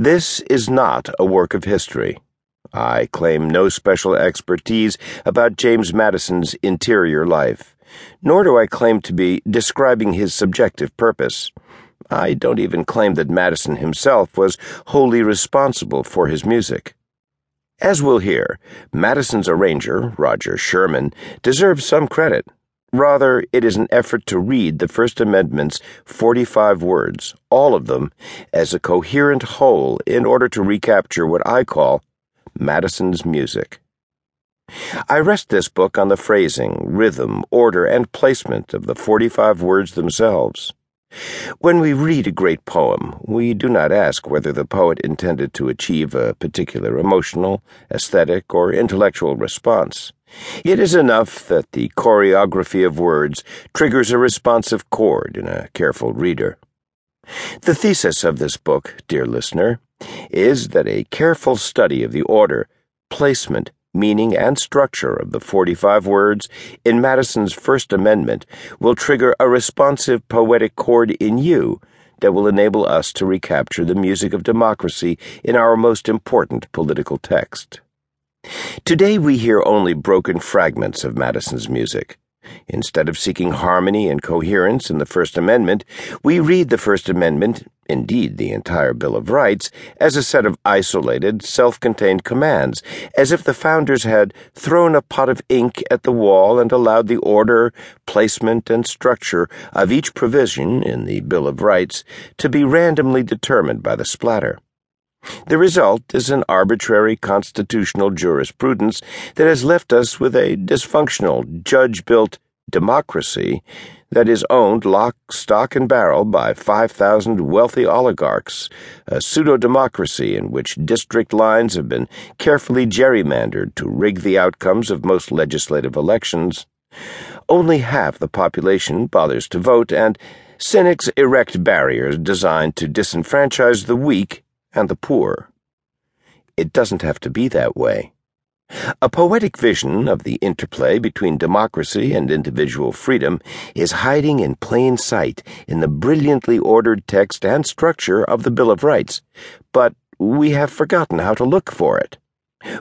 This is not a work of history. I claim no special expertise about James Madison's interior life, nor do I claim to be describing his subjective purpose. I don't even claim that Madison himself was wholly responsible for his music. As we'll hear, Madison's arranger, Roger Sherman, deserves some credit. Rather, it is an effort to read the First Amendment's 45 words, all of them, as a coherent whole in order to recapture what I call Madison's music. I rest this book on the phrasing, rhythm, order, and placement of the 45 words themselves. When we read a great poem, we do not ask whether the poet intended to achieve a particular emotional, aesthetic, or intellectual response. It is enough that the choreography of words triggers a responsive chord in a careful reader. The thesis of this book, dear listener, is that a careful study of the order, placement, meaning, and structure of the 45 words in Madison's First Amendment will trigger a responsive poetic chord in you that will enable us to recapture the music of democracy in our most important political text. Today we hear only broken fragments of Madison's music. Instead of seeking harmony and coherence in the First Amendment, we read the First Amendment, indeed the entire Bill of Rights, as a set of isolated, self contained commands, as if the founders had thrown a pot of ink at the wall and allowed the order, placement, and structure of each provision in the Bill of Rights to be randomly determined by the splatter. The result is an arbitrary constitutional jurisprudence that has left us with a dysfunctional, judge built democracy that is owned lock, stock, and barrel by 5,000 wealthy oligarchs, a pseudo democracy in which district lines have been carefully gerrymandered to rig the outcomes of most legislative elections. Only half the population bothers to vote, and cynics erect barriers designed to disenfranchise the weak and the poor. It doesn't have to be that way. A poetic vision of the interplay between democracy and individual freedom is hiding in plain sight in the brilliantly ordered text and structure of the Bill of Rights, but we have forgotten how to look for it.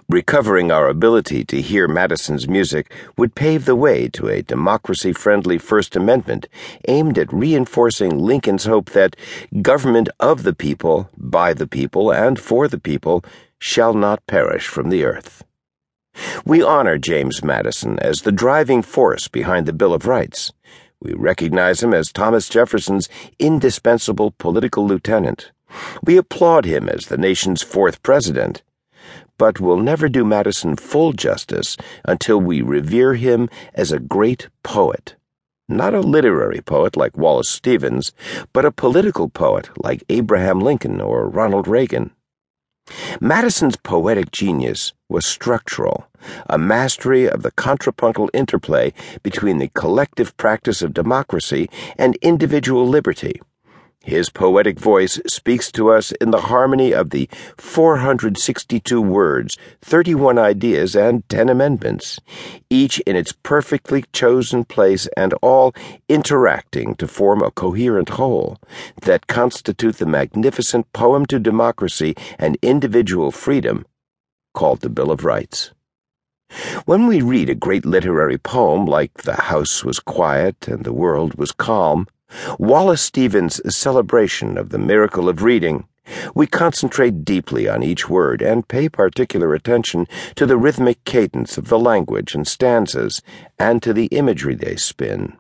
Recovering our ability to hear Madison's music would pave the way to a democracy friendly First Amendment aimed at reinforcing Lincoln's hope that government of the people, by the people, and for the people shall not perish from the earth. We honor James Madison as the driving force behind the Bill of Rights. We recognize him as Thomas Jefferson's indispensable political lieutenant. We applaud him as the nation's fourth president but we'll never do Madison full justice until we revere him as a great poet. Not a literary poet like Wallace Stevens, but a political poet like Abraham Lincoln or Ronald Reagan. Madison's poetic genius was structural, a mastery of the contrapuntal interplay between the collective practice of democracy and individual liberty. His poetic voice speaks to us in the harmony of the 462 words, 31 ideas, and 10 amendments, each in its perfectly chosen place and all interacting to form a coherent whole that constitute the magnificent poem to democracy and individual freedom called the Bill of Rights. When we read a great literary poem like The House Was Quiet and the World Was Calm, Wallace Stevens' celebration of the miracle of reading, we concentrate deeply on each word and pay particular attention to the rhythmic cadence of the language and stanzas and to the imagery they spin.